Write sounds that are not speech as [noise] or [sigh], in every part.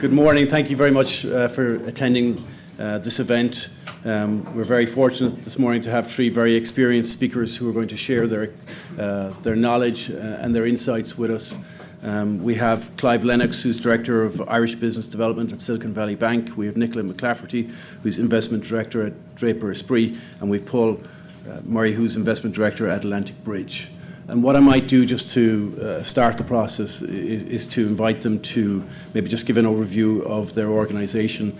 Good morning. Thank you very much uh, for attending uh, this event. Um, we're very fortunate this morning to have three very experienced speakers who are going to share their, uh, their knowledge uh, and their insights with us. Um, we have Clive Lennox, who's Director of Irish Business Development at Silicon Valley Bank. We have Nicola McClafferty, who's Investment Director at Draper Esprit. And we have Paul uh, Murray, who's Investment Director at Atlantic Bridge. And what I might do just to uh, start the process is, is, to invite them to maybe just give an overview of their organization.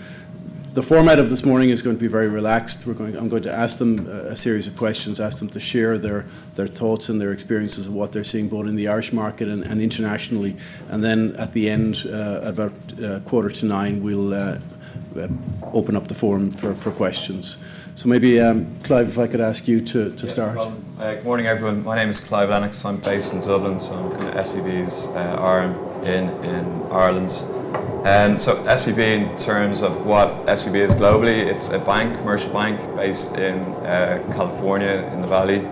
The format of this morning is going to be very relaxed. We're going, I'm going to ask them a series of questions, ask them to share their, their thoughts and their experiences of what they're seeing both in the Irish market and, and internationally. And then at the end, uh, about uh, quarter to nine, we'll uh, uh, open up the forum for, for questions. So maybe, um, Clive, if I could ask you to, to yeah, start. Uh, good morning, everyone. My name is Clive Lennox. I'm based in Dublin, so I'm kind of SVB's uh, arm in, in Ireland. Um, so SVB, in terms of what SVB is globally, it's a bank, commercial bank based in uh, California in the Valley.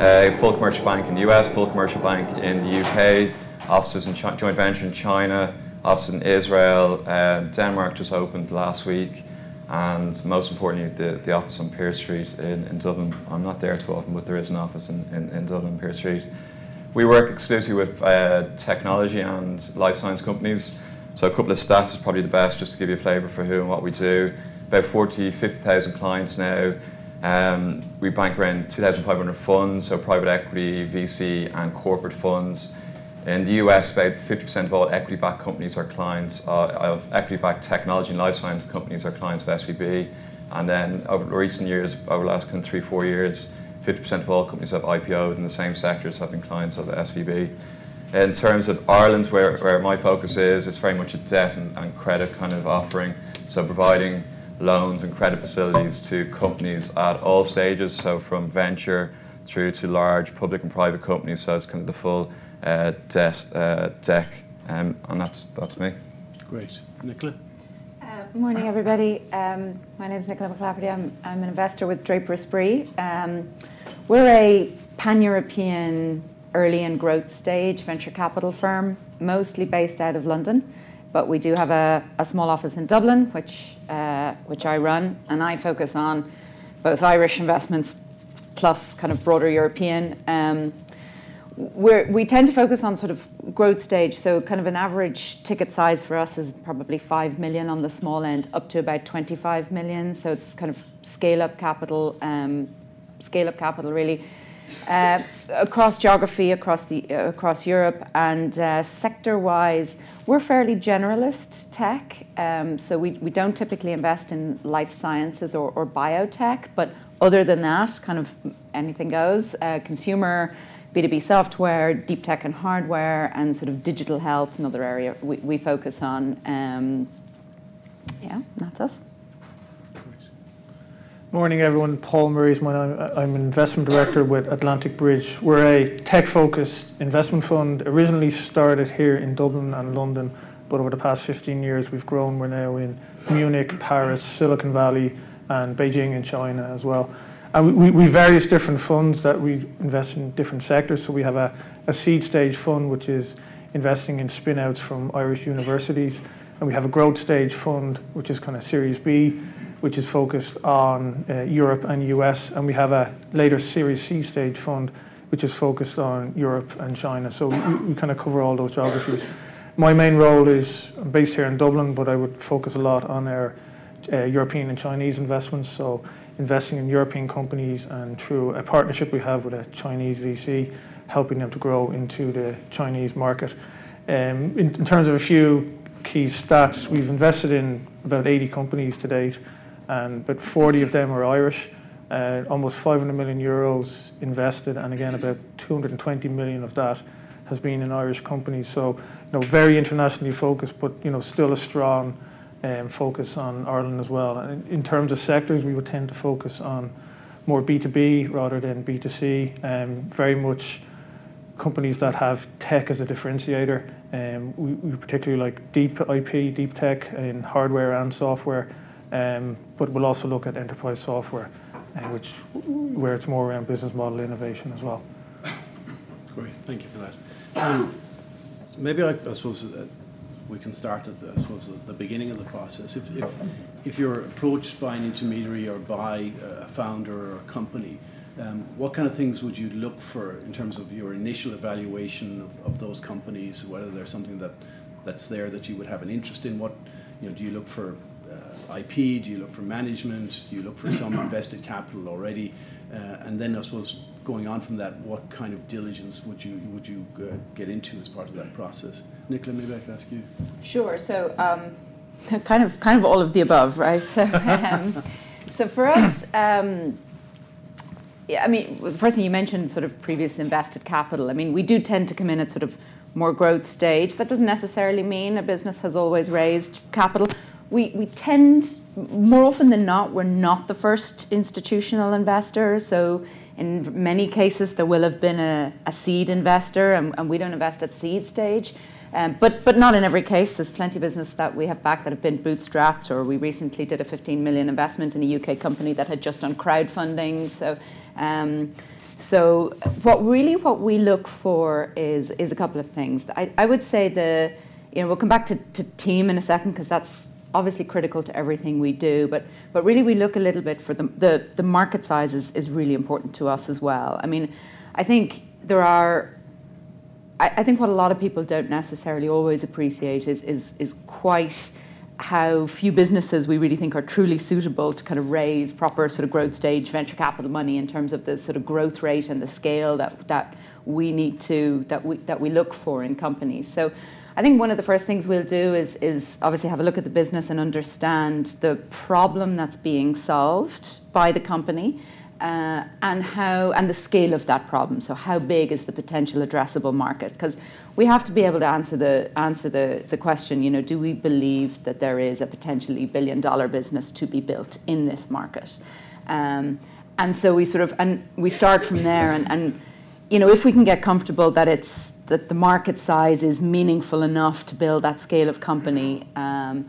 Uh, full commercial bank in the US, full commercial bank in the UK, offices in Ch- joint venture in China, offices in Israel. Uh, Denmark just opened last week and most importantly, the, the office on Pearse Street in, in Dublin. I'm not there too often, but there is an office in, in, in Dublin, Pearse Street. We work exclusively with uh, technology and life science companies. So a couple of stats is probably the best, just to give you a flavour for who and what we do. About 40, 50,000 clients now. Um, we bank around 2,500 funds, so private equity, VC, and corporate funds. In the US, about 50% of all equity backed companies are clients uh, of equity backed technology and life science companies are clients of SVB. And then over recent years, over the last kind of three, four years, 50% of all companies have IPO'd in the same sectors have been clients of SVB. In terms of Ireland, where, where my focus is, it's very much a debt and, and credit kind of offering. So providing loans and credit facilities to companies at all stages, so from venture through to large public and private companies. So it's kind of the full debt uh, deck, um, and that's that's me. Great, Nicola. Uh, morning, everybody. Um, my name is Nicola McClafferty. I'm, I'm an investor with Draper Esprit. Um, we're a pan-European early and growth stage venture capital firm, mostly based out of London, but we do have a, a small office in Dublin, which uh, which I run, and I focus on both Irish investments plus kind of broader European. We're, we tend to focus on sort of growth stage. So, kind of an average ticket size for us is probably 5 million on the small end, up to about 25 million. So, it's kind of scale up capital, um, scale up capital really. Uh, across geography, across the uh, across Europe, and uh, sector-wise, we're fairly generalist tech. Um, so we, we don't typically invest in life sciences or, or biotech, but other than that, kind of anything goes. Uh, consumer B2B software, deep tech and hardware, and sort of digital health, another area we, we focus on. Um, yeah, that's us. Morning, everyone. Paul Murray is my name. I'm an investment director with Atlantic Bridge. We're a tech-focused investment fund. Originally started here in Dublin and London, but over the past 15 years, we've grown. We're now in Munich, Paris, Silicon Valley, and Beijing in China as well. And we, we, various different funds that we invest in different sectors. So we have a, a seed stage fund, which is investing in spin-outs from Irish universities. And we have a growth stage fund, which is kind of Series B, which is focused on uh, Europe and US. And we have a later Series C stage fund, which is focused on Europe and China. So we, we kind of cover all those geographies. My main role is I'm based here in Dublin, but I would focus a lot on our uh, European and Chinese investments. So investing in European companies and through a partnership we have with a Chinese VC, helping them to grow into the Chinese market. Um, in, in, terms of a few key stats, we've invested in about 80 companies to date, and about 40 of them are Irish. Uh, almost 500 million euros invested, and again, about 220 million of that has been in Irish companies. So, you know, very internationally focused, but you know, still a strong um, focus on Ireland as well. And in terms of sectors, we would tend to focus on more B2B rather than B2C. Um, very much companies that have tech as a differentiator. Um, we, we, particularly like deep IP, deep tech in hardware and software, um, but we'll also look at enterprise software, uh, which where it's more around business model innovation as well. Great, thank you for that. Um, maybe I, I suppose uh, we can start at, the, I suppose, the, the beginning of the process. If, if, if you're approached by an intermediary or by a founder or a company, um, what kind of things would you look for in terms of your initial evaluation of, of those companies? Whether there's something that that's there that you would have an interest in? What you know, do you look for uh, IP? Do you look for management? Do you look for some [clears throat] invested capital already? Uh, and then I suppose going on from that, what kind of diligence would you would you uh, get into as part of that process? Nicola, maybe I could ask you. Sure. So, um, [laughs] kind of kind of all of the above, right? So, [laughs] um, so for us. Um, yeah, I mean, the first thing you mentioned, sort of previous invested capital. I mean, we do tend to come in at sort of more growth stage. That doesn't necessarily mean a business has always raised capital. We, we tend, more often than not, we're not the first institutional investor. So in many cases, there will have been a, a seed investor, and, and, we don't invest at seed stage. Um, but, but not in every case. There's plenty of business that we have back that have been bootstrapped, or we recently did a 15 million investment in a UK company that had just done crowdfunding. So um, so what really what we look for is is a couple of things. I, I would say the you know we'll come back to, to team in a second because that's obviously critical to everything we do. But but really we look a little bit for the the, the market size is, is really important to us as well. I mean, I think there are I, I think what a lot of people don't necessarily always appreciate is is is quite how few businesses we really think are truly suitable to kind of raise proper sort of growth stage venture capital money in terms of the sort of growth rate and the scale that that we need to that we that we look for in companies. So I think one of the first things we'll do is is obviously have a look at the business and understand the problem that's being solved by the company uh, and how and the scale of that problem. So how big is the potential addressable market? Because we have to be able to answer the answer the, the question. You know, do we believe that there is a potentially billion dollar business to be built in this market? Um, and so we sort of and we start from there and, and you know if we can get comfortable that it's that the market size is meaningful enough to build that scale of company um,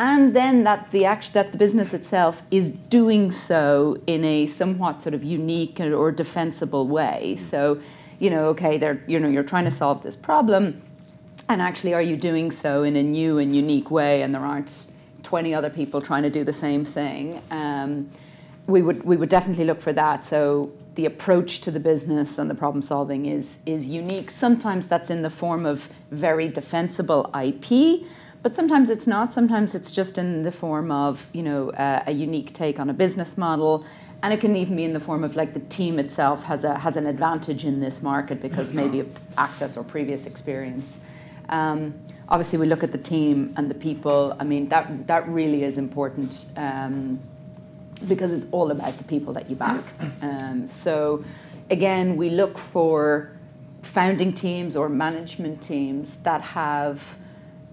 and then that the act, that the business itself is doing so in a somewhat sort of unique or defensible way. So, you know, okay, they're you know you're trying to solve this problem, and actually, are you doing so in a new and unique way? And there aren't 20 other people trying to do the same thing. Um, we would we would definitely look for that. So the approach to the business and the problem solving is is unique. Sometimes that's in the form of very defensible IP but sometimes it's not. Sometimes it's just in the form of, you know, uh, a unique take on a business model. And it can even be in the form of like the team itself has, a, has an advantage in this market because maybe access or previous experience. Um, obviously, we look at the team and the people. I mean, that, that really is important um, because it's all about the people that you back. Um, so, again, we look for founding teams or management teams that have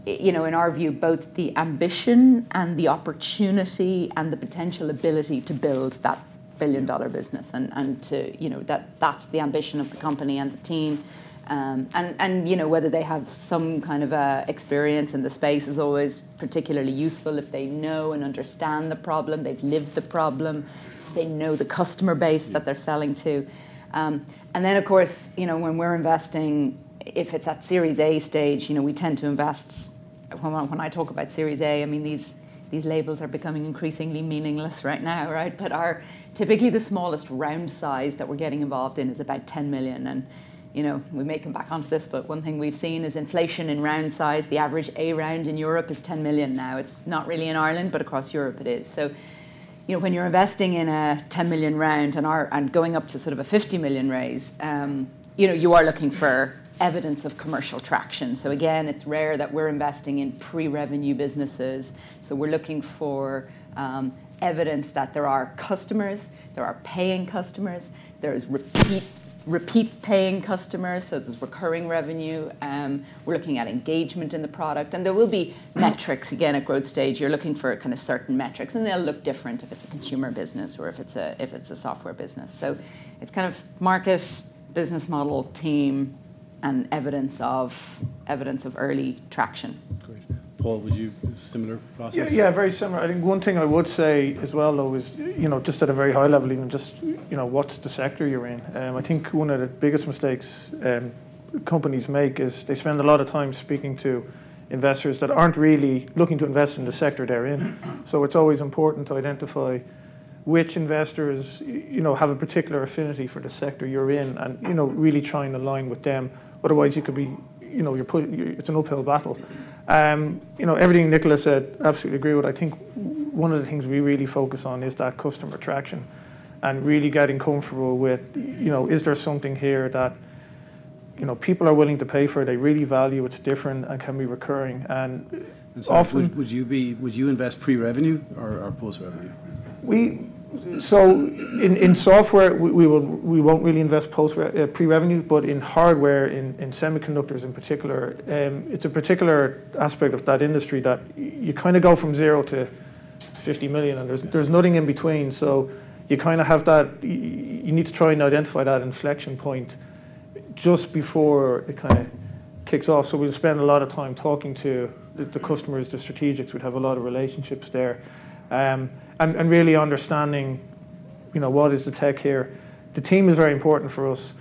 you know, in our view, both the ambition and the opportunity and the potential ability to build that billion dollar business and, and to, you know, that that's the ambition of the company and the team. Um, and, and, you know, whether they have some kind of uh, experience in the space is always particularly useful if they know and understand the problem, they've lived the problem, they know the customer base that they're selling to. Um, and then, of course, you know, when we're investing, if it's at Series A stage, you know, we tend to invest when, when I talk about Series A, I mean these these labels are becoming increasingly meaningless right now, right? But our typically the smallest round size that we're getting involved in is about 10 million, and you know we may come back onto this, but one thing we've seen is inflation in round size. The average A round in Europe is 10 million now. It's not really in Ireland, but across Europe it is. So you know, when you're investing in a 10 million round and, are, and going up to sort of a 50 million raise, um, you know, you are looking for evidence of commercial traction. So again, it's rare that we're investing in pre-revenue businesses. So we're looking for um, evidence that there are customers, there are paying customers, there's repeat repeat paying customers, so there's recurring revenue. Um, we're looking at engagement in the product, and there will be [clears throat] metrics again at growth stage. You're looking for kind of certain metrics, and they'll look different if it's a consumer business or if it's a if it's a software business. So it's kind of market, business model, team, and evidence of evidence of early traction. Great. Paul, would you similar process? Yeah, yeah, very similar. I think one thing I would say as well, though, is you know just at a very high level, even just you know what's the sector you're in. Um, I think one of the biggest mistakes um, companies make is they spend a lot of time speaking to investors that aren't really looking to invest in the sector they're in. So it's always important to identify which investors you know have a particular affinity for the sector you're in, and you know really try and align with them. Otherwise, you could be you know you're put, you're, it's an uphill battle. Um, you know everything Nicola said, absolutely agree with. I think one of the things we really focus on is that customer traction, and really getting comfortable with you know is there something here that you know people are willing to pay for, they really value, it's different and can be recurring, and, And so often would, would you be would you invest pre-revenue or, or post-revenue? We so in, in software we, will we won't really invest uh, pre-revenue, but in hardware, in, in semiconductors in particular, um, it's a particular aspect of that industry that you kind of go from zero to 50 million, and there's there's nothing in between. So you kind of have that. You, need to try and identify that inflection point just before it kind of kicks off. So we'll spend a lot of time talking to the, the customers, the strategics. We'd have a lot of relationships there. Um, and, and really understanding, you know, what is the tech here. The team is very important for us,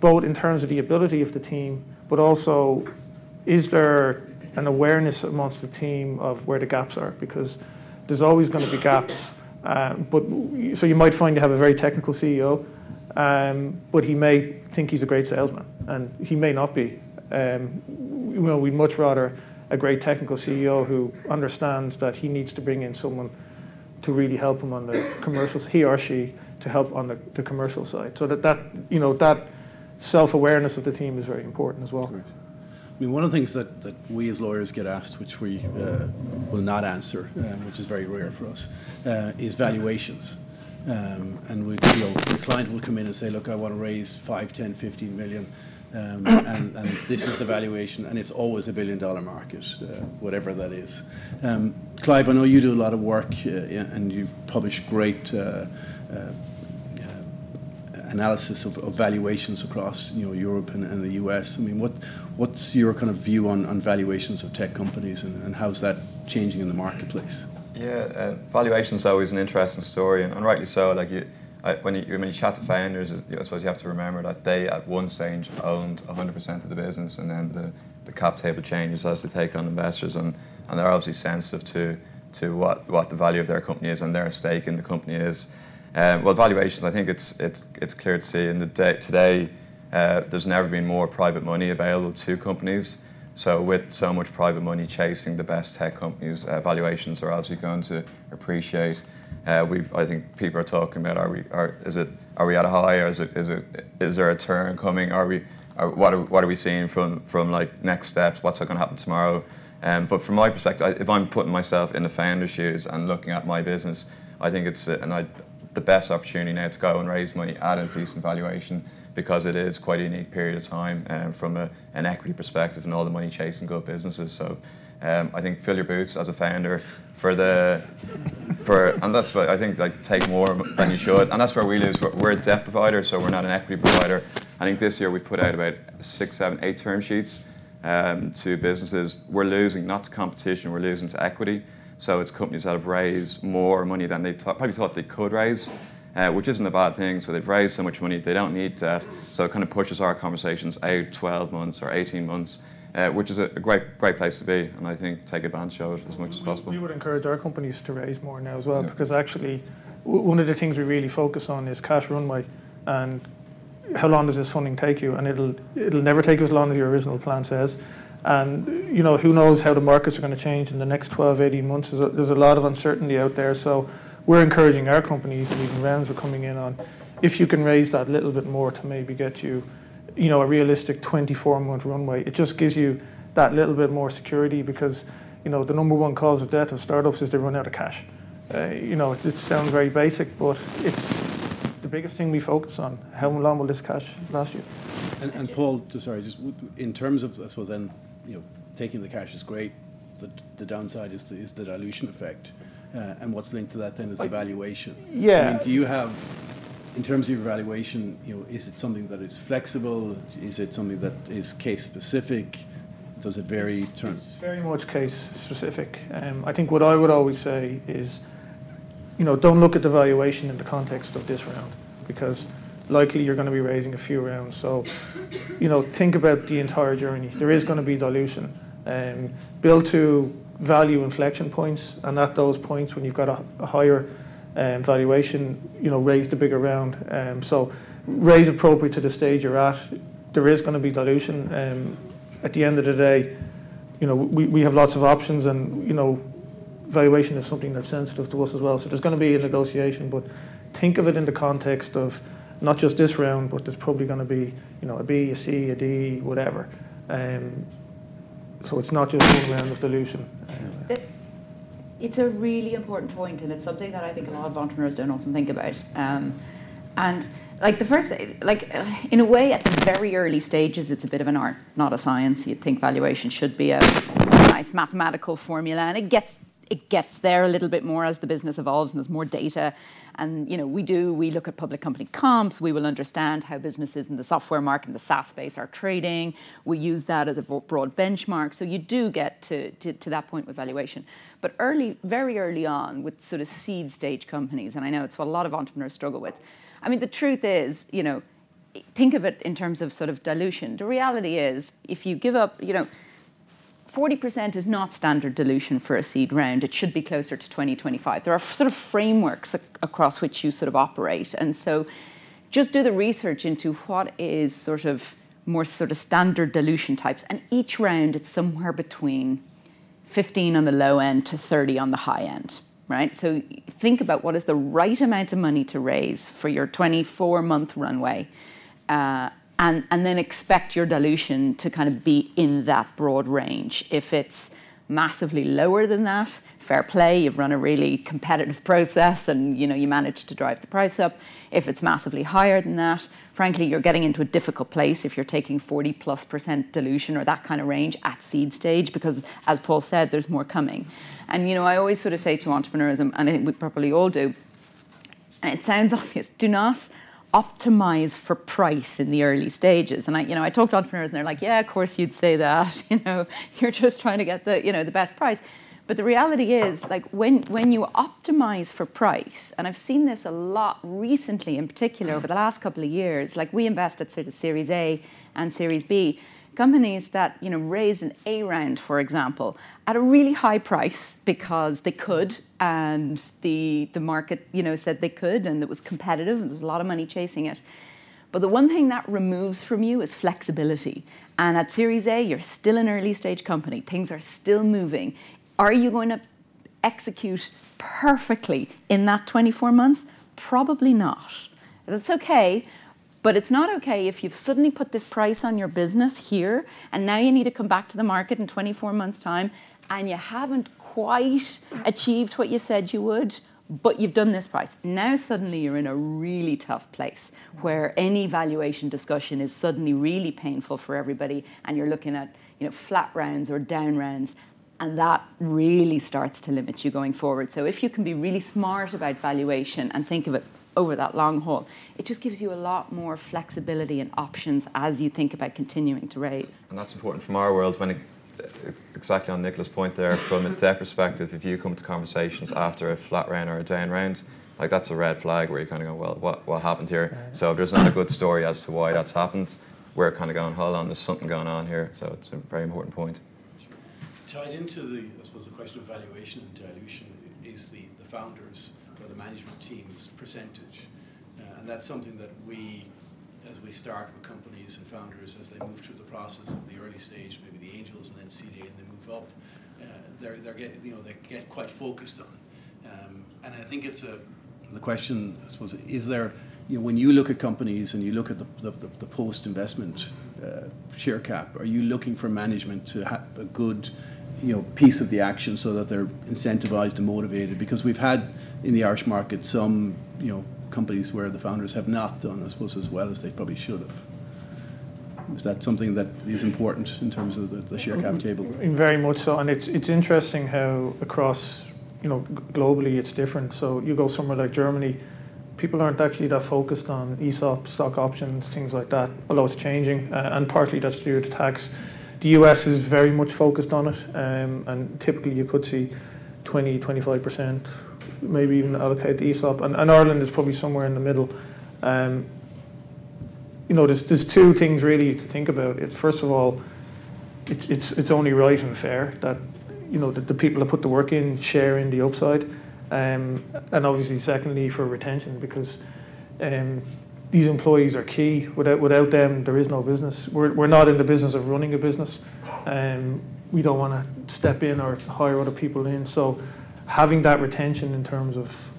both in terms of the ability of the team, but also is there an awareness amongst the team of where the gaps are? Because there's always going to be gaps. Um, but so you might find you have a very technical CEO, um, but he may think he's a great salesman, and he may not be. Um, you know, we'd much rather a great technical CEO who understands that he needs to bring in someone to really help him on the commercials, he or she to help on the, the commercial side. So that, that you know that self-awareness of the team is very important as well. I mean, one of the things that, that we as lawyers get asked, which we uh, will not answer, uh, which is very rare for us, uh, is valuations. Um, and we, you know, the client will come in and say, look, I want to raise 5, 10, 15 million. Um, and, this is the valuation, and it's always a billion dollar market, uh, whatever that is. Um, Clive, I know you do a lot of work uh, and you publish great uh, analysis of, valuations across you know, Europe and, the US. I mean, what, what's your kind of view on, on valuations of tech companies and, how's that changing in the marketplace? Yeah, valuation is always an interesting story, and, rightly so. Like I, when you when you chat to founders, I suppose you have to remember that they at one stage owned 100% of the business, and then the, the cap table changes as they take on investors, and, and they're obviously sensitive to to what, what the value of their company is and their stake in the company is. Um, well, valuations, I think it's it's it's clear to see in the day today. Uh, there's never been more private money available to companies. So with so much private money chasing the best tech companies, uh, valuations are obviously going to appreciate. Uh, we, I think people are talking about are we are is it are we at a high or is it is it is there a turn coming? Are we are, what are, what are we seeing from from like next steps? What's going to happen tomorrow? Um, but from my perspective, if I'm putting myself in the founder's shoes and looking at my business, I think it's and I the best opportunity now to go and raise money at a decent valuation because it is quite a unique period of time um, from a, an equity perspective and all the money chasing good businesses. So um, I think fill your boots as a founder for the for and that's what I think like take more than you should and that's where we lose. We're a debt provider, so we're not an equity provider. I think this year we put out about six, seven, eight term sheets um, to businesses. We're losing not to competition, we're losing to equity. So it's companies that have raised more money than they th- probably thought they could raise uh, which isn't a bad thing. So they've raised so much money, they don't need debt. So it kind of pushes our conversations out 12 months or 18 months. Uh, which is a, great, great place to be, and I think take advantage of it as much as possible. We would encourage our companies to raise more now as well, yeah. because actually, w- one of the things we really focus on is cash runway, and how long does this funding take you? And it'll it'll never take as long as your original plan says. And you know who knows how the markets are going to change in the next 12, 18 months. There's a, there's a lot of uncertainty out there, so we're encouraging our companies, and even rounds are coming in on, if you can raise that little bit more to maybe get you, you know, a realistic 24 month runway, it just gives you that little bit more security because, you know, the number one cause of death of startups is they run out of cash. Uh, you know, it, it sounds very basic, but it's the biggest thing we focus on. How long will this cash last you? And, and Paul, sorry, just in terms of, I suppose, then, you know, taking the cash is great. The, the downside is the, is the dilution effect. Uh, and what's linked to that then is the valuation. Yeah. I mean, do you have, in terms of your valuation, you know, is it something that is flexible? Is it something that is case specific? Does it vary? Turn? It's very much case specific. Um, I think what I would always say is, you know, don't look at the valuation in the context of this round because likely you're going to be raising a few rounds. So, you know, think about the entire journey. There is going to be dilution. Um, build to value inflection points, and at those points when you've got a, a higher um, valuation, you know, raise the bigger round. Um, so, raise appropriate to the stage you're at. There is going to be dilution. Um, at the end of the day, you know, we, we have lots of options, and you know, valuation is something that's sensitive to us as well. So there's going to be a negotiation, but think of it in the context of not just this round, but there's probably going to be, you know, a B, a C, a D, whatever. Um, so it's not just one round of dilution. It's a really important point, and it's something that I think a lot of entrepreneurs don't often think about. Um, and like the first, like in a way, at the very early stages, it's a bit of an art, not a science. You'd think valuation should be a nice mathematical formula, and it gets it gets there a little bit more as the business evolves and there's more data. And you know, we do we look at public company comps. We will understand how businesses in the software market and the SaaS space are trading. We use that as a broad benchmark. So you do get to, to, to that point with valuation. But early, very early on, with sort of seed stage companies, and I know it's what a lot of entrepreneurs struggle with. I mean, the truth is, you know, think of it in terms of sort of dilution. The reality is, if you give up, you know 40% is not standard dilution for a seed round. It should be closer to 20, 25. There are sort of frameworks ac- across which you sort of operate. And so just do the research into what is sort of more sort of standard dilution types. And each round, it's somewhere between 15 on the low end to 30 on the high end, right? So think about what is the right amount of money to raise for your 24 month runway. Uh, and, and then expect your dilution to kind of be in that broad range. If it's massively lower than that, fair play, you've run a really competitive process and you know you managed to drive the price up. If it's massively higher than that, frankly, you're getting into a difficult place if you're taking 40 plus percent dilution or that kind of range at seed stage, because as Paul said, there's more coming. And you know, I always sort of say to entrepreneurs, and I think we probably all do, and it sounds [laughs] obvious, do not optimize for price in the early stages. And I, you know, I talk to entrepreneurs and they're like, yeah, of course you'd say that. [laughs] You know, you're just trying to get the, you know, the best price. But the reality is, like when when you optimize for price, and I've seen this a lot recently, in particular over the last couple of years. Like we invest at sort of Series A and Series B companies that you know raised an A round, for example, at a really high price because they could, and the the market you know said they could, and it was competitive, and there was a lot of money chasing it. But the one thing that removes from you is flexibility. And at Series A, you're still an early stage company. Things are still moving. Are you going to execute perfectly in that 24 months? Probably not. That's okay, but it's not okay if you've suddenly put this price on your business here and now you need to come back to the market in 24 months' time and you haven't quite achieved what you said you would, but you've done this price. Now suddenly you're in a really tough place where any valuation discussion is suddenly really painful for everybody and you're looking at you know flat rounds or down rounds and that really starts to limit you going forward. So if you can be really smart about valuation and think of it over that long haul, it just gives you a lot more flexibility and options as you think about continuing to raise. And that's important from our world when it, exactly on Nicola's point there, from a debt perspective, if you come to conversations after a flat round or a down round, like that's a red flag where you're kind of going, well, what, what happened here? So if there's not a good story as to why that's happened, we're kind of going, hold on, there's something going on here. So it's a very important point. Tied into the, I suppose, the question of valuation and dilution is the, the founders or the management team's percentage. Uh, and that's something that we, as we start with companies and founders, as they move through the process of the early stage, maybe the angels and then seed and they move up, uh, they're, they're get, you know, they get quite focused on. Um, and I think it's a, the question, I suppose, is there, you know, when you look at companies and you look at the, the, the post-investment uh, share cap, are you looking for management to have a good you know piece of the action so that they're incentivized and motivated because we've had in the Irish market some you know companies where the founders have not done I suppose as well as they probably should have. Is that something that is important in terms of the, the share cap table? Very much so, and it's it's interesting how across you know globally it's different. So you go somewhere like Germany, people aren't actually that focused on ESOP, stock options, things like that. Although it's changing, uh, and partly that's due to tax the US is very much focused on it, um, and typically you could see 20, 25%, maybe even allocate the ESOP. And, and Ireland is probably somewhere in the middle. Um, you know, there's, there's two things really to think about. It, first of all, it's, it's, it's only right and fair that, you know, the, the people that put the work in share in the upside. Um, and obviously, secondly, for retention, because um, these employees are key. Without, without them, there is no business. We're, we're not in the business of running a business. Um, we don't want to step in or hire other people in. So having that retention in terms of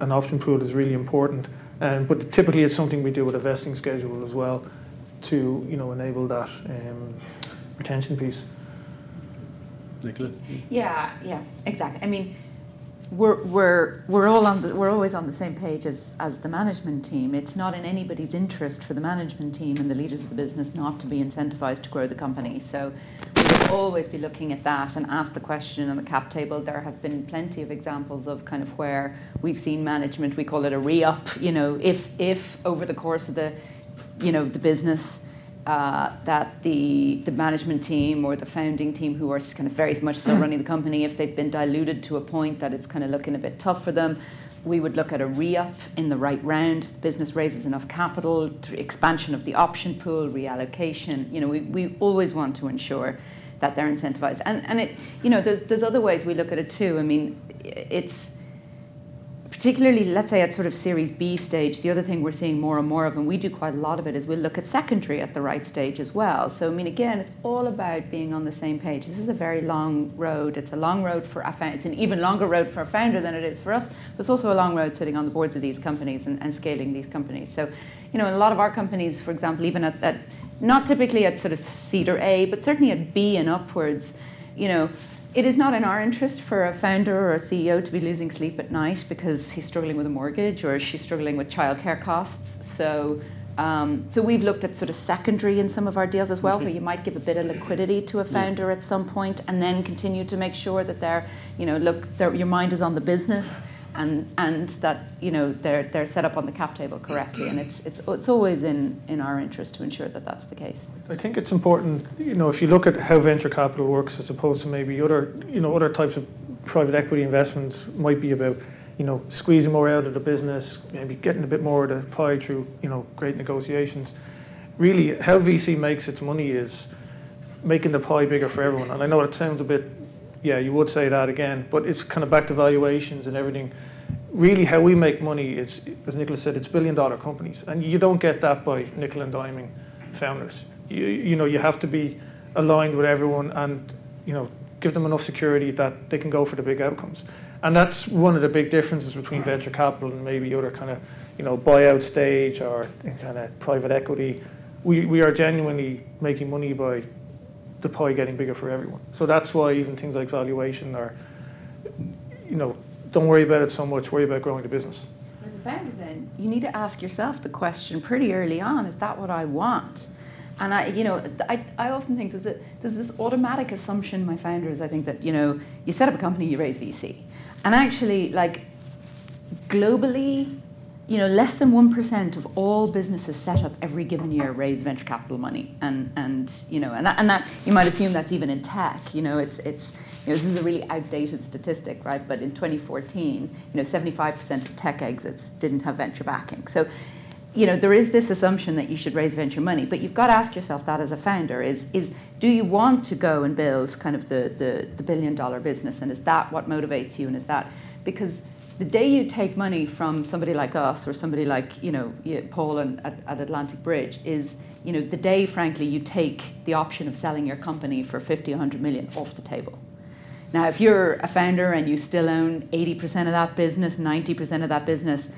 an option pool is really important. Um, but typically, it's something we do with a vesting schedule as well to you know enable that um, retention piece. Nicola? Yeah, yeah, exactly. I mean, we're, we're, we're all on the, we're always on the same page as, as the management team. It's not in anybody's interest for the management team and the leaders of the business not to be incentivized to grow the company. So we will always be looking at that and ask the question on the cap table. There have been plenty of examples of kind of where we've seen management, we call it a re-up, you know, if, if over the course of the, you know, the business uh, that the, the management team or the founding team who are kind of very much still running the company, if they've been diluted to a point that it's kind of looking a bit tough for them, we would look at a re-up in the right round. Business raises enough capital, expansion of the option pool, reallocation. You know, we, we always want to ensure that they're incentivized. And, and it, you know, there's, there's other ways we look at it too. I mean, it's, particularly, let's say at sort of Series B stage, the other thing we're seeing more and more of, and we do quite a lot of it, is we'll look at secondary at the right stage as well. So, I mean, again, it's all about being on the same page. This is a very long road. It's a long road for founder. It's an even longer road for a founder than it is for us, but it's also a long road sitting on the boards of these companies and, and scaling these companies. So, you know, a lot of our companies, for example, even at, at not typically at sort of seed or A, but certainly at B and upwards, you know, it is not in our interest for a founder or a CEO to be losing sleep at night because he's struggling with a mortgage or she's struggling with childcare costs. So, um, so we've looked at sort of secondary in some of our deals as well, where you might give a bit of liquidity to a founder yeah. at some point and then continue to make sure that they're, you know, look, your mind is on the business and and that you know they're they're set up on the cap table correctly, and it's it's it's always in in our interest to ensure that that's the case. I think it's important, you know, if you look at how venture capital works as opposed to maybe other you know other types of private equity investments might be about you know squeezing more out of the business, maybe getting a bit more of the pie through you know great negotiations. Really, how VC makes its money is making the pie bigger for everyone. And I know it sounds a bit yeah, you would say that again, but it's kind of back to valuations and everything. Really, how we make money is, as Nicholas said, it's billion dollar companies, and you don't get that by nickel and diming founders. You, you know, you have to be aligned with everyone and you know give them enough security that they can go for the big outcomes. And that's one of the big differences between venture capital and maybe other kind of you know buyout stage or kind of private equity. We, we are genuinely making money by the pie getting bigger for everyone. So that's why even things like valuation are, you know, don't worry about it so much, worry about growing the business. As a founder, then, you need to ask yourself the question pretty early on is that what I want? And I, you know, I, I often think there's, a, there's this automatic assumption, my founders, I think that, you know, you set up a company, you raise VC. And actually, like, globally, you know, less than 1% of all businesses set up every given year raise venture capital money. And, and you know, and that, and that, you might assume that's even in tech. You know, it's, it's, you know, this is a really outdated statistic, right? But in 2014, you know, 75% of tech exits didn't have venture backing. So, you know, there is this assumption that you should raise venture money, but you've got to ask yourself that as a founder is, is do you want to go and build kind of the, the, the billion dollar business? And is that what motivates you? And is that, because the day you take money from somebody like us or somebody like you know Paul and, at, at, Atlantic Bridge is you know the day frankly you take the option of selling your company for 50 100 million off the table. Now if you're a founder and you still own 80% of that business 90% of that business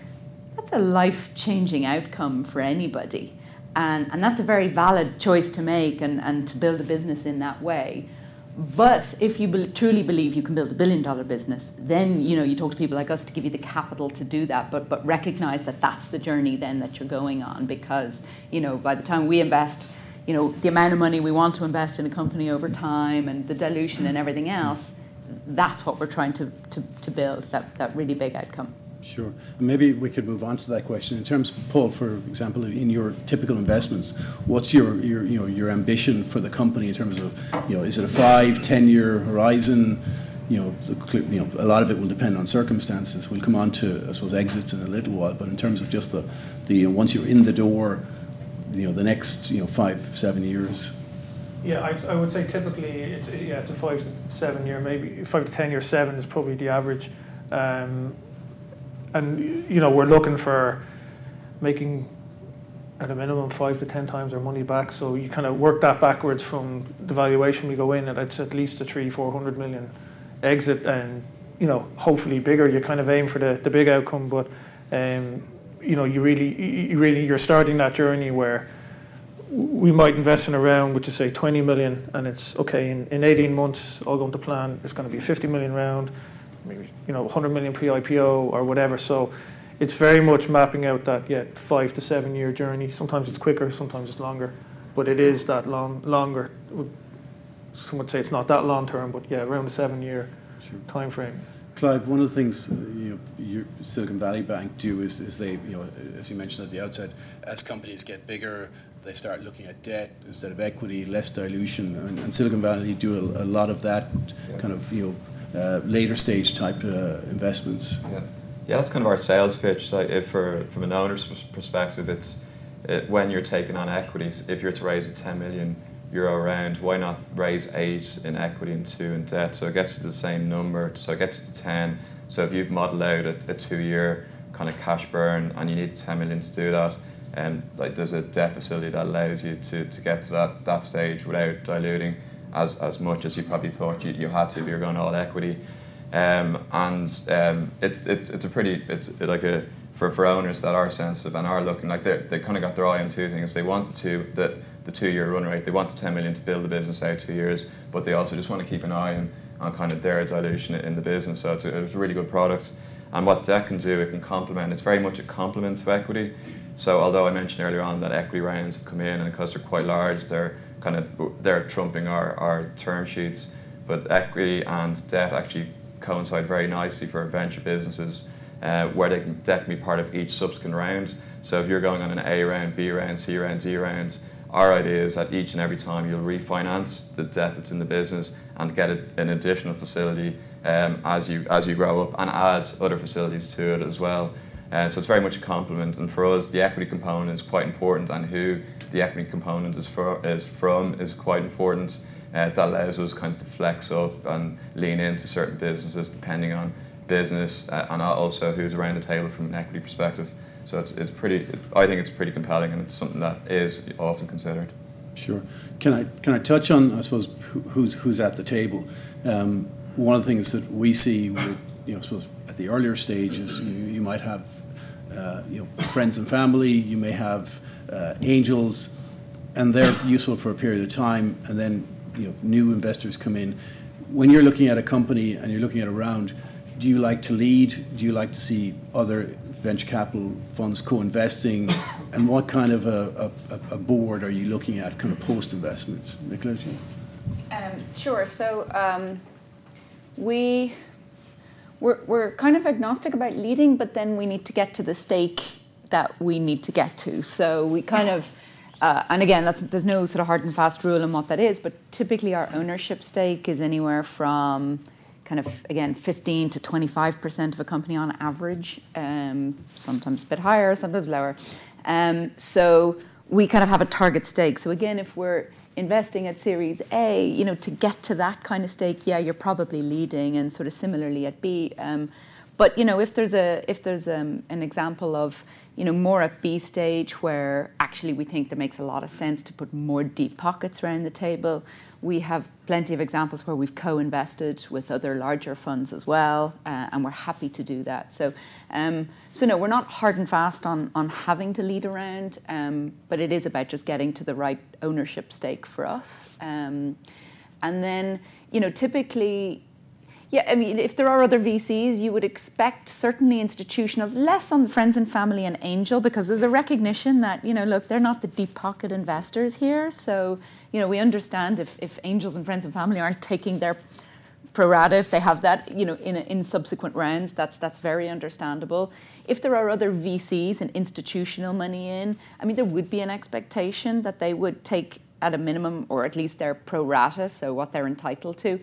that's a life-changing outcome for anybody. And, and that's a very valid choice to make and, and to build a business in that way but if you be- truly believe you can build a billion dollar business, then you know you talk to people like us to give you the capital to do that. But but recognize that that's the journey then that you're going on because you know by the time we invest, you know the amount of money we want to invest in a company over time and the dilution and everything else, that's what we're trying to to, to build that that really big outcome. Sure. Maybe we could move on to that question. In terms, Paul, for example, in your typical investments, what's your, your, you know, your ambition for the company in terms of, you know, is it a five, ten-year horizon? You know, the, you know, a lot of it will depend on circumstances. We'll come on to, I suppose, exits in a little while. But in terms of just the, the once you're in the door, you know, the next, you know, five, seven years? Yeah, I'd, I would say typically it's yeah it's a five to seven year maybe five to ten year seven is probably the average, um, and you know we're looking for making at a minimum five to ten times our money back. So you kind of work that backwards from the valuation we go in at it's at least a three four hundred million exit, and you know hopefully bigger. You kind of aim for the, the big outcome, but um, you know you really you really you're starting that journey where we might invest in a round which is say 20 million and it's okay in, in 18 months all going to plan it's going to be a 50 million round you know 100 million pre-IPO or whatever. So it's very much mapping out that yeah five to seven year journey. Sometimes it's quicker sometimes it's longer but it is that long longer. Some would say it's not that long term but yeah around a seven year sure. time frame Clive, one of the things uh, you know, Silicon Valley Bank do is, is they, you know, as you mentioned at the outset, as companies get bigger, they start looking at debt instead of equity, less dilution, and, and Silicon Valley do a, a, lot of that kind of you know later stage type uh, investments. Yeah. yeah, that's kind of our sales pitch. Like if for from an owner's perspective, it's it, when you're taking on equities. If you're to raise a 10 million euro round, why not raise eight in equity and two in debt? So it gets to the same number. So it gets to 10. So if you've modeled out a, a two-year kind of cash burn and you need 10 million to do that and like there's a debt facility that allows you to, to get to that, that stage without diluting as, as much as you probably thought you, you had to if you're going all equity. Um, and um, it, it, it's a pretty, it's like a, for, for owners that are sensitive and are looking like they they kind of got their eye on two things. They want the two, the, the two year run rate, they want the 10 million to build the business out two years, but they also just want to keep an eye on, on kind of their dilution in the business. So it's a, it's a really good product. And what debt can do, it can complement, it's very much a complement to equity. So although I mentioned earlier on that equity rounds have come in and because they're quite large, they're kind of they're trumping our, our term sheets. But equity and debt actually coincide very nicely for venture businesses uh, where they can, debt can be part of each subsequent round. So if you're going on an A round, B round, C round, D round, our idea is that each and every time you'll refinance the debt that's in the business and get a, an additional facility um, as you as you grow up and add other facilities to it as well. Uh, so it's very much a complement, and for us, the equity component is quite important, and who the equity component is, for, is from is quite important. Uh, that allows us kind of to flex up and lean into certain businesses depending on business uh, and also who's around the table from an equity perspective. So it's, it's pretty. I think it's pretty compelling, and it's something that is often considered. Sure. Can I can I touch on I suppose who's who's at the table? Um, one of the things that we see, with, you know, I suppose at the earlier stages, you, you might have uh, you know, friends and family, you may have uh, angels, and they're useful for a period of time, and then you know, new investors come in. When you're looking at a company and you're looking at a round, do you like to lead? Do you like to see other venture capital funds co-investing? And what kind of a, a, a board are you looking at, kind of post-investments? Nicola? Um, sure. So um, we we're, we're kind of agnostic about leading, but then we need to get to the stake that we need to get to. So we kind of, uh, and again, there's no sort of hard and fast rule on what that is, but typically our ownership stake is anywhere from kind of, again, 15 to 25% of a company on average, um, sometimes a bit higher, sometimes lower. Um, so we kind of have a target stake. So again, if we're investing at Series A, you know, to get to that kind of stake, yeah, you're probably leading, and sort of similarly at B. Um, but you know, if there's a if there's um, an example of you know more at B stage where actually we think that makes a lot of sense to put more deep pockets around the table, we have plenty of examples where we've co-invested with other larger funds as well, uh, and we're happy to do that. So, um, so no, we're not hard and fast on on having to lead around, um, but it is about just getting to the right ownership stake for us. Um, and then, you know, typically yeah, I mean, if there are other VCs, you would expect certainly institutionals, less on friends and family and angel, because there's a recognition that, you know, look, they're not the deep pocket investors here. So, you know, we understand if, if angels and friends and family aren't taking their pro rata, if they have that, you know, in, in subsequent rounds, that's, that's very understandable. If there are other VCs and institutional money in, I mean, there would be an expectation that they would take at a minimum, or at least their pro rata, so what they're entitled to.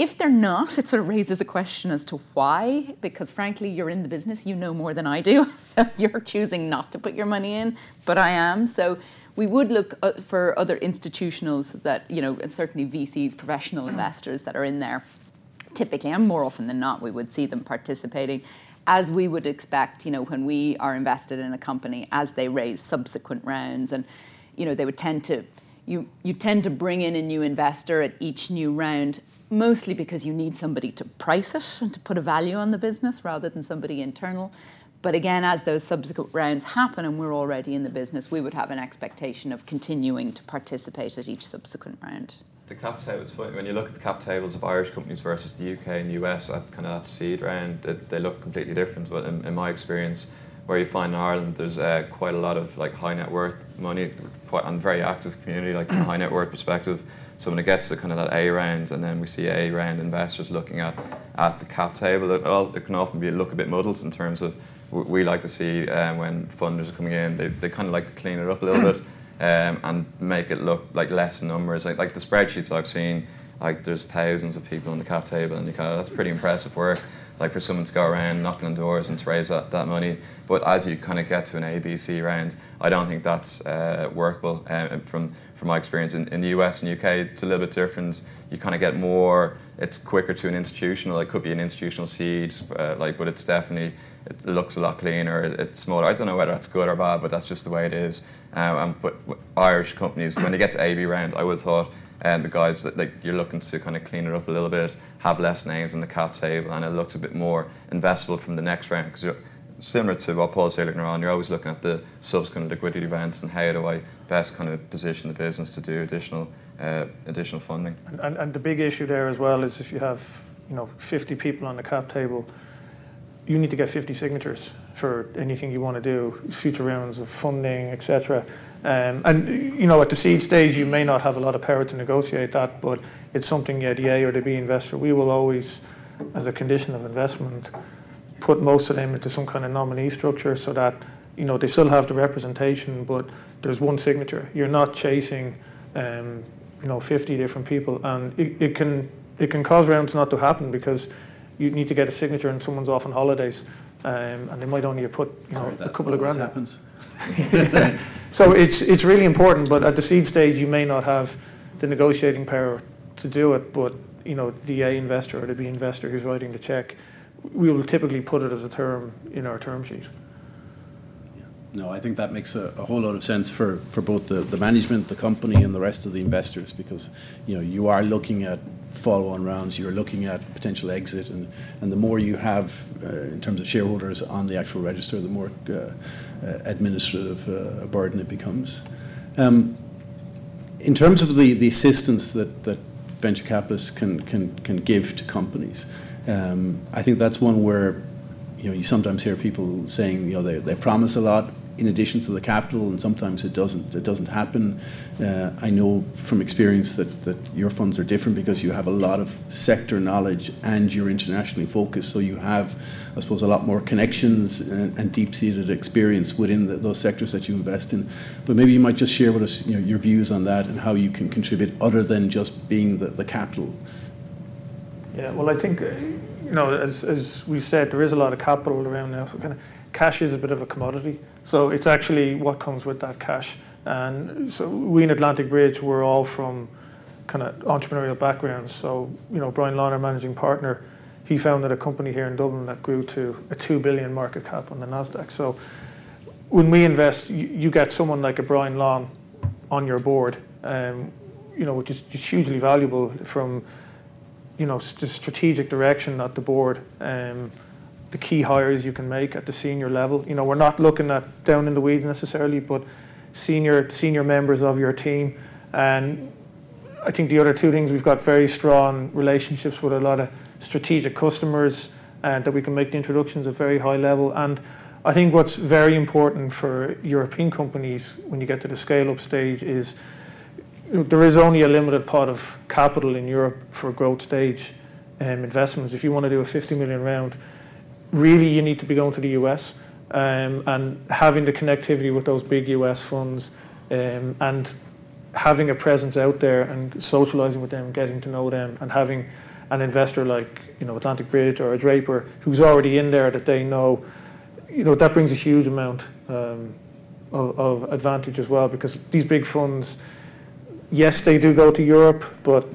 If they're not, it sort of raises a question as to why, because frankly, you're in the business, you know more than I do. [laughs] So you're choosing not to put your money in, but I am. So we would look uh, for other institutionals that, you know, certainly VCs, professional investors that are in there. Typically, and more often than not, we would see them participating as we would expect, you know, when we are invested in a company as they raise subsequent rounds and, you know, they would tend to, you, you tend to bring in a new investor at each new round mostly because you need somebody to price it and to put a value on the business rather than somebody internal. But again, as those subsequent rounds happen and we're already in the business, we would have an expectation of continuing to participate at each subsequent round. The cap table is funny. When you look at the cap tables of Irish companies versus the UK and US at kind of that seed round, they, they look completely different. But in, in, my experience, where you find in Ireland, there's uh, quite a lot of like high net worth money, quite and very active community, like from a high net worth perspective. So when it gets to kind of that A round, and then we see A round investors looking at at the cap table, it, all, it can often be look a bit muddled in terms of we like to see um, when funders are coming in, they, they kind of like to clean it up a little bit um, and make it look like less numbers. Like, like the spreadsheets I've seen, like there's thousands of people on the cap table, and you kind of, that's pretty impressive work. Like for someone to go around knocking on doors and to raise that, that money. But as you kind of get to an ABC round, I don't think that's uh, workable. Um, from from my experience in, in the US and UK, it's a little bit different. You kind of get more. It's quicker to an institutional. It could be an institutional seed, uh, like, but it's definitely it looks a lot cleaner. It's smaller. I don't know whether that's good or bad, but that's just the way it is. Um, and but Irish companies, when they get to AB round, I would have thought, and the guys that like you're looking to kind of clean it up a little bit, have less names on the cap table, and it looks a bit more investable from the next round because similar to what Paul said earlier on, you're always looking at the subsequent liquidity events and how do I best kind of position the business to do additional uh, additional funding. And, and, and the big issue there as well is if you have you know 50 people on the cap table you need to get 50 signatures for anything you want to do, future rounds of funding, etc. Um, and you know, at the seed stage, you may not have a lot of power to negotiate that, but it's something yeah, the A or the B investor, we will always, as a condition of investment, put most of them into some kind of nominee structure so that you know they still have the representation, but there's one signature. You're not chasing, um, you know, 50 different people, and it, it can it can cause rounds not to happen because you need to get a signature and someone's off on holidays, um, and they might only put you know Sorry, a couple of grand. happens. [laughs] [laughs] so it's it's really important, but at the seed stage, you may not have the negotiating power to do it. But you know, the A investor or the B investor who's writing the check, we will typically put it as a term in our term sheet. No, I think that makes a, a, whole lot of sense for, for both the, the management, the company, and the rest of the investors because you know you are looking at follow-on rounds, you're looking at potential exit, and, and the more you have uh, in terms of shareholders on the actual register, the more uh, uh, administrative uh, burden it becomes. Um, in terms of the, the assistance that, that venture capitalists can, can, can give to companies, um, I think that's one where you know you sometimes hear people saying you know they, they promise a lot in addition to the capital, and sometimes it doesn't. It doesn't happen. Uh, I know from experience that, that your funds are different because you have a lot of sector knowledge and you're internationally focused. So you have, I suppose, a lot more connections and, and deep-seated experience within the, those sectors that you invest in. But maybe you might just share with us you know, your views on that and how you can contribute other than just being the, the capital. Yeah, well, I think, uh, you know, as, as we've said, there is a lot of capital around now. So kind of cash is a bit of a commodity. So it's actually what comes with that cash. And so we in Atlantic Bridge were all from kind of entrepreneurial backgrounds. So, you know, Brian Long, our managing partner, he founded a company here in Dublin that grew to a 2 billion market cap on the NASDAQ. So when we invest, you, you get someone like a Brian Long on your board, um, you know, which is hugely valuable from, you know, the strategic direction at the board. Um, the key hires you can make at the senior level. You know, we're not looking at down in the weeds necessarily, but senior senior members of your team. And I think the other two things we've got very strong relationships with a lot of strategic customers, and that we can make the introductions at very high level. And I think what's very important for European companies when you get to the scale up stage is there is only a limited pot of capital in Europe for growth stage um, investments. If you want to do a 50 million round, really you need to be going to the US um, and having the connectivity with those big US funds um, and having a presence out there and socializing with them, getting to know them, and having an investor like you know Atlantic Bridge or a Draper who's already in there that they know, you know that brings a huge amount um, of, of advantage as well because these big funds, yes, they do go to Europe, but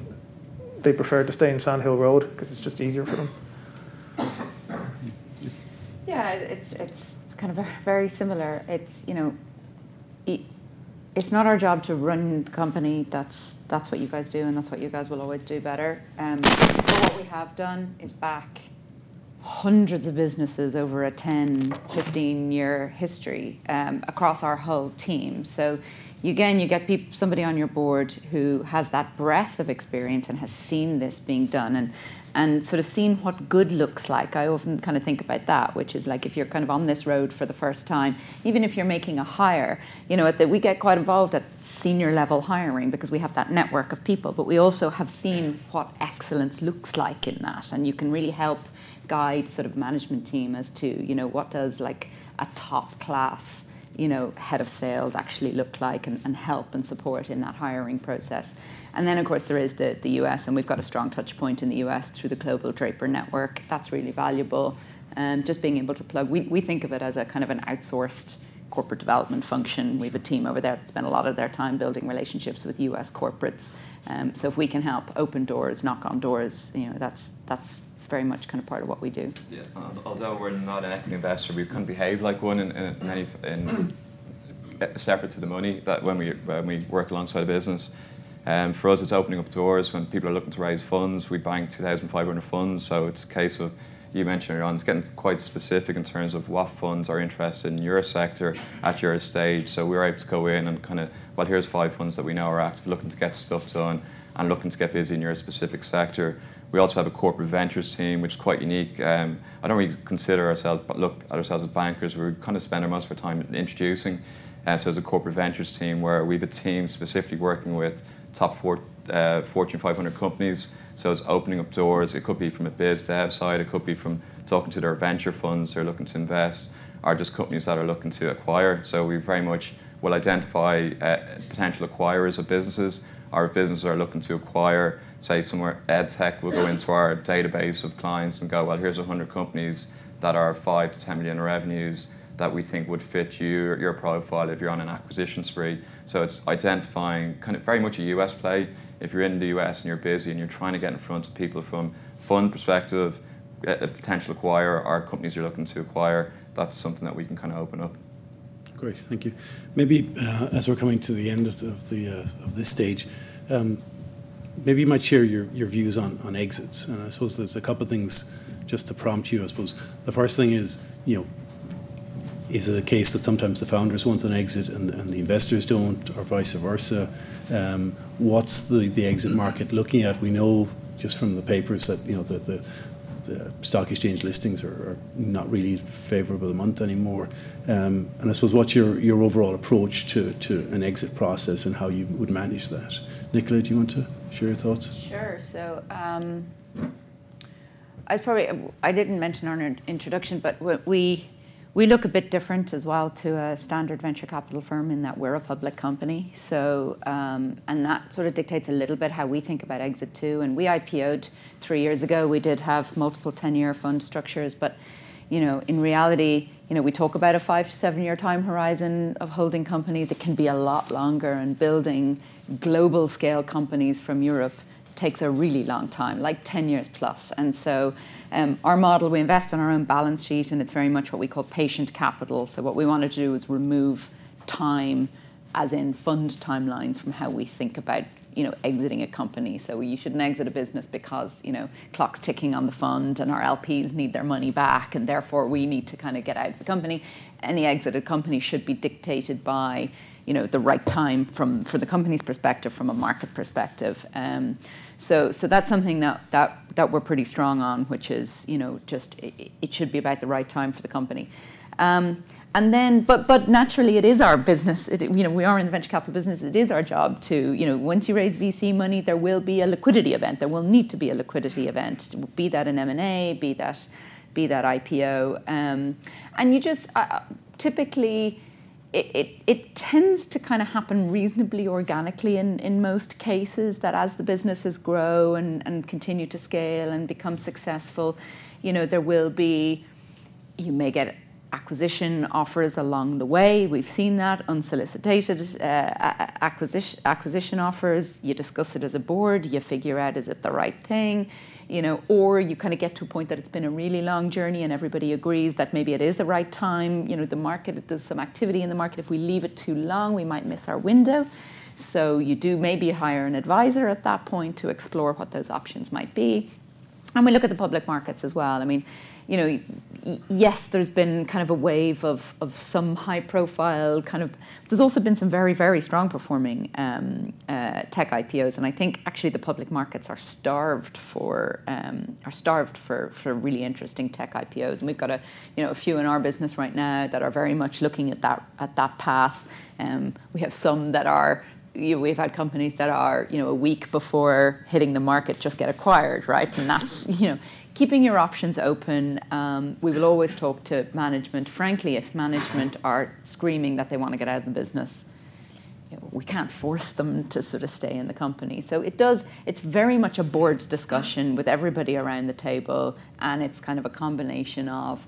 they prefer to stay in Sandhill Road because it's just easier for them. Yeah, it's it's kind of [laughs] very similar. It's you know, it's not our job to run the company. That's that's what you guys do, and that's what you guys will always do better. Um, but what we have done is back hundreds of businesses over a 10, 15 year history um, across our whole team. So again, you get somebody on your board who has that breadth of experience and has seen this being done and, and sort of seen what good looks like. I often kind of think about that, which is like if you're kind of on this road for the first time, even if you're making a hire, you know, the, we get quite involved at senior level hiring because we have that network of people, but we also have seen what excellence looks like in that, and you can really help guide sort of management team as to you know what does like a top class you know head of sales actually look like and, and help and support in that hiring process and then of course there is the, the us and we've got a strong touch point in the us through the global draper network that's really valuable um, just being able to plug we, we think of it as a kind of an outsourced corporate development function we have a team over there that spend a lot of their time building relationships with us corporates um, so if we can help open doors knock on doors you know that's that's very much kind of part of what we do. Yeah, although we're not an equity investor, we can behave like one in, in many in, [coughs] separate to the money that when we when we work alongside a business. Um, for us, it's opening up doors when people are looking to raise funds. We bank 2,500 funds, so it's a case of you mentioned on, it's getting quite specific in terms of what funds are interested in your sector at your stage. So we're able to go in and kind of, well, here's five funds that we know are active, looking to get stuff done and looking to get busy in your specific sector. We also have a corporate ventures team, which is quite unique. Um, I don't really consider ourselves, but look at ourselves as bankers. We kind of spend our most of our time introducing. Uh, so, there's a corporate ventures team where we have a team specifically working with top four, uh, Fortune 500 companies. So it's opening up doors. It could be from a biz dev side. It could be from talking to their venture funds who are looking to invest, or just companies that are looking to acquire. So we very much will identify uh, potential acquirers of businesses our businesses are looking to acquire, say somewhere ed tech will go into our database of clients and go, well, here's 100 companies that are 5 to 10 million revenues that we think would fit you, your profile if you're on an acquisition spree. So it's identifying kind of very much a US play. If you're in the US and you're busy and you're trying to get in front of people from fund perspective, a potential acquire or companies you're looking to acquire, that's something that we can kind of open up. Great, thank you. Maybe uh, as we're coming to the end of, the, of, the, uh, of this stage, um, maybe you might share your, your views on, on exits. And I suppose there's a couple of things just to prompt you. I suppose the first thing is, you know, is it a case that sometimes the founders want an exit and, and the investors don't, or vice versa? Um, what's the, the exit market looking at? We know just from the papers that you know the, the the stock exchange listings are, are not really favourable a month anymore. Um, and I suppose what's your, your overall approach to, to an exit process and how you would manage that? Nicola, do you want to share your thoughts? Sure. So um, I probably I didn't mention our introduction, but we we look a bit different as well to a standard venture capital firm in that we're a public company. So, um, and that sort of dictates a little bit how we think about exit too. And we IPO'd three years ago. We did have multiple 10 year fund structures, but you know, in reality, you know, we talk about a five to seven year time horizon of holding companies. It can be a lot longer, and building global scale companies from Europe takes a really long time, like 10 years plus. And so um, our model, we invest on our own balance sheet, and it's very much what we call patient capital. So what we wanted to do is remove time, as in fund timelines, from how we think about you know exiting a company. So you shouldn't exit a business because you know clock's ticking on the fund and our LPs need their money back, and therefore we need to kind of get out of the company. Any exited company should be dictated by you know the right time from for the company's perspective, from a market perspective. Um, so, so that's something that, that, that we're pretty strong on, which is, you know, just it, it should be about the right time for the company. Um, and then, but, but naturally, it is our business. It, you know, we are in the venture capital business. It is our job to, you know, once you raise VC money, there will be a liquidity event. There will need to be a liquidity event, be that an M and A, be that, be that IPO. Um, and you just uh, typically, it, it, it, tends to kind of happen reasonably organically in, in most cases that as the businesses grow and, and continue to scale and become successful, you know, there will be, you may get acquisition offers along the way. We've seen that unsolicited uh, acquisition acquisition offers. You discuss it as a board. You figure out is it the right thing, you know, or you kind of get to a point that it's been a really long journey and everybody agrees that maybe it is the right time. You know, the market there's some activity in the market. If we leave it too long, we might miss our window. So you do maybe hire an advisor at that point to explore what those options might be. And we look at the public markets as well. I mean, you know, yes, there's been kind of a wave of, of some high profile kind of, there's also been some very, very strong performing um, uh, tech IPOs. And I think actually the public markets are starved for, um, are starved for, for really interesting tech IPOs. And we've got a, you know, a few in our business right now that are very much looking at that, at that path. Um, we have some that are you know, we've had companies that are, you know, a week before hitting the market just get acquired, right? And that's, you know, keeping your options open. Um, we will always talk to management. Frankly, if management are screaming that they want to get out of the business, you know, we can't force them to sort of stay in the company. So it does. It's very much a board discussion with everybody around the table, and it's kind of a combination of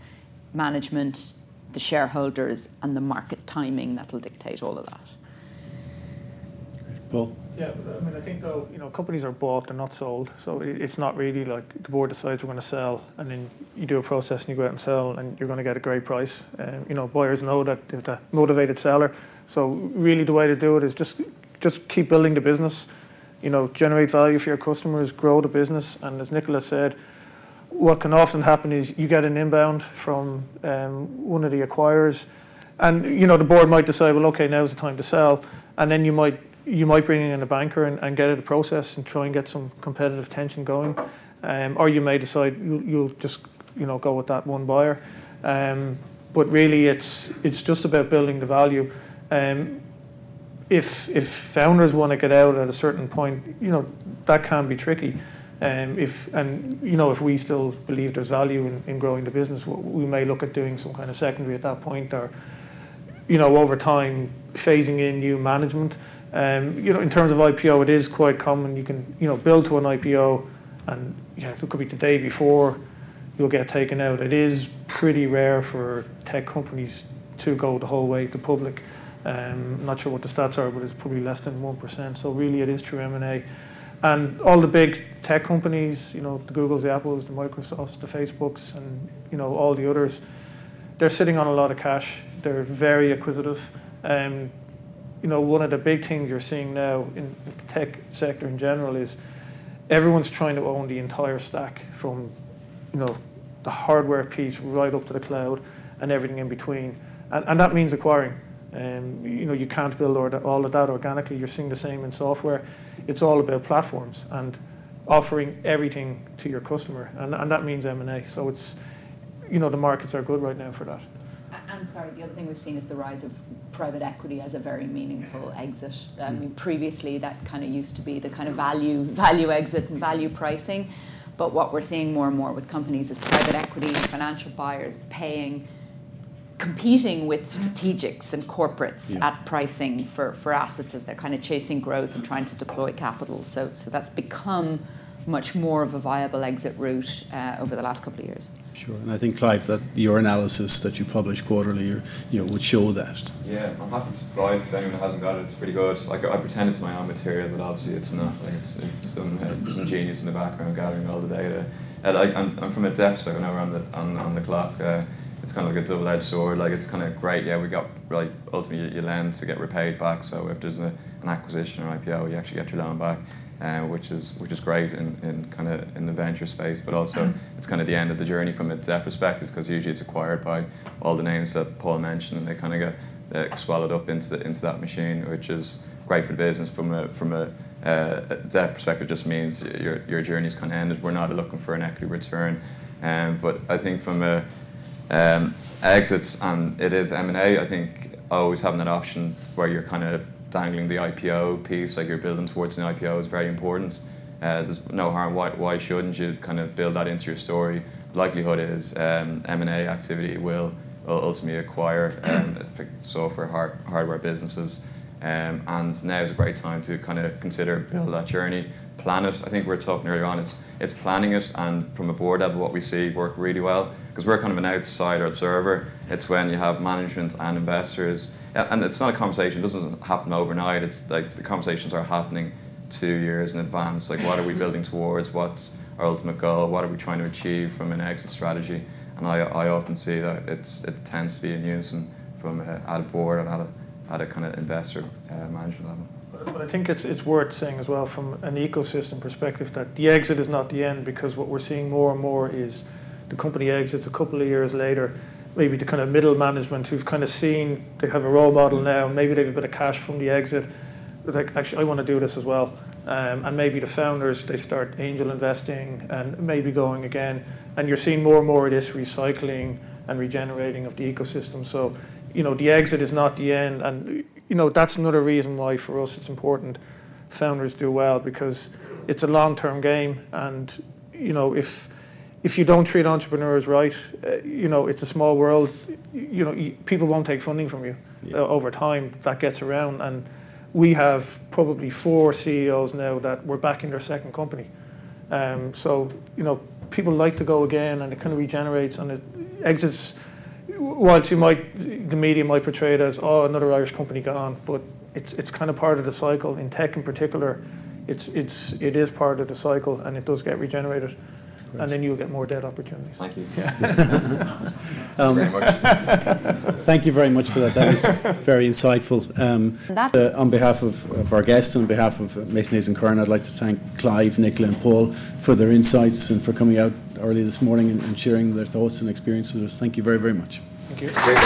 management, the shareholders, and the market timing that'll dictate all of that. Paul. Yeah, I mean, I think though, you know, companies are bought, they're not sold. So it's not really like the board decides we're going to sell, and then you do a process and you go out and sell, and you're going to get a great price. Um, you know, buyers know that they're a motivated seller. So really, the way to do it is just just keep building the business. You know, generate value for your customers, grow the business, and as Nicola said, what can often happen is you get an inbound from um, one of the acquirers, and you know the board might decide, well, okay, now's the time to sell, and then you might you might bring in a banker and, and get it a process and try and get some competitive tension going, um, or you may decide you'll, you'll, just you know go with that one buyer. Um, but really, it's it's just about building the value. Um, if if founders want to get out at a certain point, you know that can be tricky. Um, if and you know if we still believe there's value in, in growing the business, we may look at doing some kind of secondary at that point, or you know over time phasing in new management. Um, you know, in terms of IPO, it is quite common. You can, you know, build to an IPO, and know, it could be the day before you'll get taken out. It is pretty rare for tech companies to go the whole way to public. Um, not sure what the stats are, but it's probably less than one percent. So really, it is through M and A, and all the big tech companies, you know, the Googles, the Apples, the Microsofts, the Facebooks, and you know, all the others, they're sitting on a lot of cash. They're very acquisitive. Um, you know, one of the big things you're seeing now in the tech sector in general is everyone's trying to own the entire stack from, you know, the hardware piece right up to the cloud and everything in between. And, and that means acquiring. Um, you know, you can't build all of that organically. You're seeing the same in software. It's all about platforms and offering everything to your customer, and, and that means M&A. So it's, you know, the markets are good right now for that. I'm sorry, the other thing we've seen is the rise of private equity as a very meaningful exit. I hmm. mean, previously that kind of used to be the kind of value value exit and value pricing. But what we're seeing more and more with companies is private equity and financial buyers paying, competing with strategics and corporates yeah. at pricing for, for assets as they're kind of chasing growth and trying to deploy capital. So, so that's become much more of a viable exit route uh, over the last couple of years. Sure, and I think Clive, that your analysis that you publish quarterly, you know, would show that. Yeah, I'm happy to provide to anyone who hasn't got it. It's pretty good. Like I pretend it's my own material, but obviously it's not. Like it's, it's some uh, some genius in the background gathering all the data. And like I'm, I'm from a depth perspective. Now we're on the on, on the clock. Uh, it's kind of like a double-edged sword. Like it's kind of great. Yeah, we got like ultimately you lend to get repaid back. So if there's a, an acquisition or IPO, you actually get your loan back uh, which is which is great in, in kind of in the venture space, but also it's kind of the end of the journey from a debt perspective because usually it's acquired by all the names that Paul mentioned, and they kind of get uh, swallowed up into the, into that machine, which is great for the business from a from a, uh, debt perspective. Just means your your journey's kind of ended. We're not looking for an equity return, um, but I think from a um, exits and it is M and A. I think always having that option where you're kind of dangling the IPO piece, like you're building towards an IPO, is very important. Uh, there's no harm. Why, why shouldn't you kind of build that into your story? Likelihood is um, M&A activity will, will ultimately acquire um, software, hard, hardware businesses. Um, and now is a great time to kind of consider build that journey, plan it. I think we were talking earlier on. It's it's planning it, and from a board level, what we see work really well because we're kind of an outsider observer. It's when you have management and investors, and it's not a conversation. It doesn't happen overnight. It's like the conversations are happening two years in advance. Like, what are we building towards? What's our ultimate goal? What are we trying to achieve from an exit strategy? And I, I often see that it's it tends to be in unison from uh, at a board and at a at a kind of investor uh, management level. But I think it's it's worth saying as well from an ecosystem perspective that the exit is not the end because what we're seeing more and more is the company exits a couple of years later. Maybe the kind of middle management who've kind of seen they have a role model now. Maybe they've a bit of cash from the exit. Like, actually, I want to do this as well. Um, and maybe the founders they start angel investing and maybe going again. And you're seeing more and more of this recycling and regenerating of the ecosystem. So, you know, the exit is not the end. And you know, that's another reason why for us it's important founders do well because it's a long-term game. And you know, if if you don't treat entrepreneurs right, uh, you know, it's a small world. You know, you, people won't take funding from you uh, over time. That gets around, and we have probably four CEOs now that we're back in their second company. Um, so you know, people like to go again, and it kind of regenerates and it exits. Whilst you might, the media might portray it as oh another Irish company gone, but it's it's kind of part of the cycle in tech in particular. It's it's it is part of the cycle, and it does get regenerated, and then you'll get more debt opportunities. Thank you. [laughs] Um, Very much. Thank you very much for that. That was very insightful. Um, that- uh, on behalf of, of our guests and on behalf of uh, Mason Hayes and Curran, I'd like to thank Clive, Nicola, and Paul for their insights and for coming out early this morning and, and sharing their thoughts and experiences with us. Thank you very, very much. Thank you. Great.